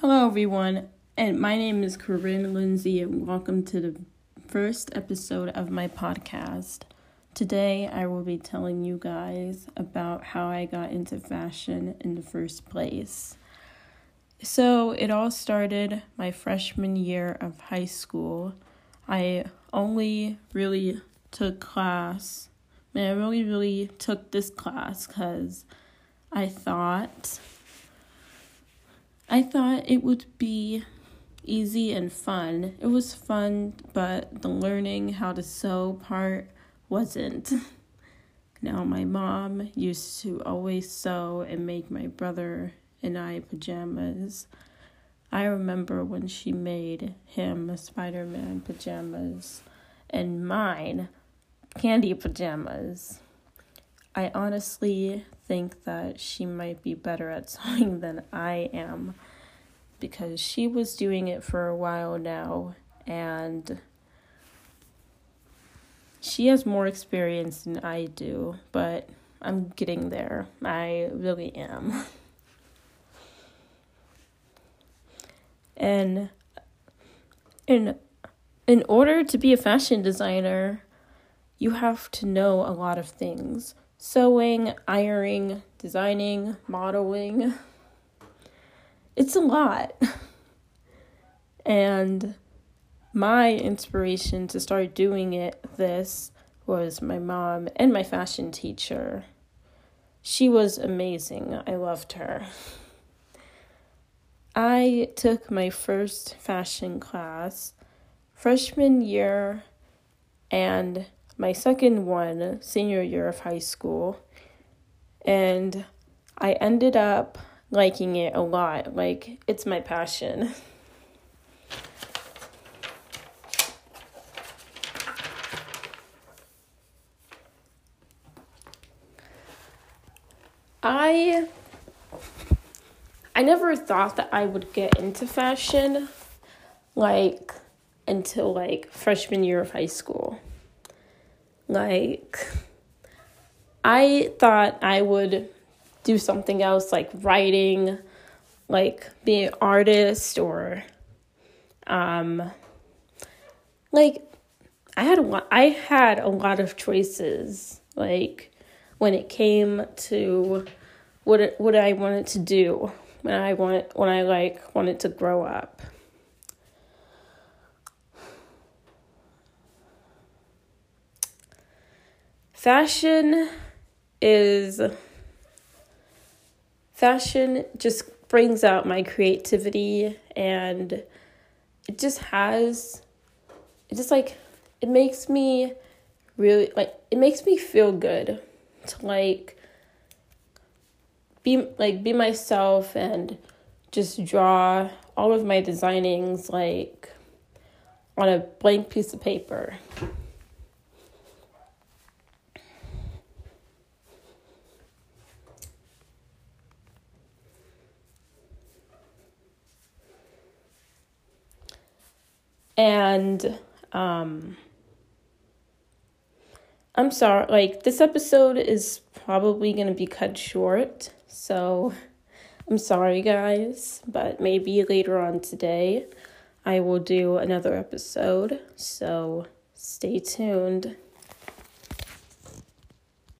Hello, everyone, and my name is Corinne Lindsay, and welcome to the first episode of my podcast. Today, I will be telling you guys about how I got into fashion in the first place. So, it all started my freshman year of high school. I only really took class. I, mean, I really, really took this class because I thought I thought it would be easy and fun. It was fun, but the learning how to sew part wasn't. Now, my mom used to always sew and make my brother and I pajamas. I remember when she made him Spider Man pajamas and mine candy pajamas. I honestly think that she might be better at sewing than I am because she was doing it for a while now and she has more experience than I do, but I'm getting there. I really am. and in in order to be a fashion designer, you have to know a lot of things sewing, ironing, designing, modeling. It's a lot. And my inspiration to start doing it this was my mom and my fashion teacher. She was amazing. I loved her. I took my first fashion class freshman year and my second one, senior year of high school, and I ended up liking it a lot. Like, it's my passion. I I never thought that I would get into fashion like until like freshman year of high school. Like, I thought I would do something else like writing, like be an artist or um like I had a lot I had a lot of choices like when it came to what it, what I wanted to do when I want when I like wanted to grow up. Fashion is fashion just brings out my creativity and it just has it just like it makes me really like it makes me feel good to like be like be myself and just draw all of my designings like on a blank piece of paper. And um I'm sorry, like this episode is probably going to be cut short. So I'm sorry guys, but maybe later on today I will do another episode. So stay tuned.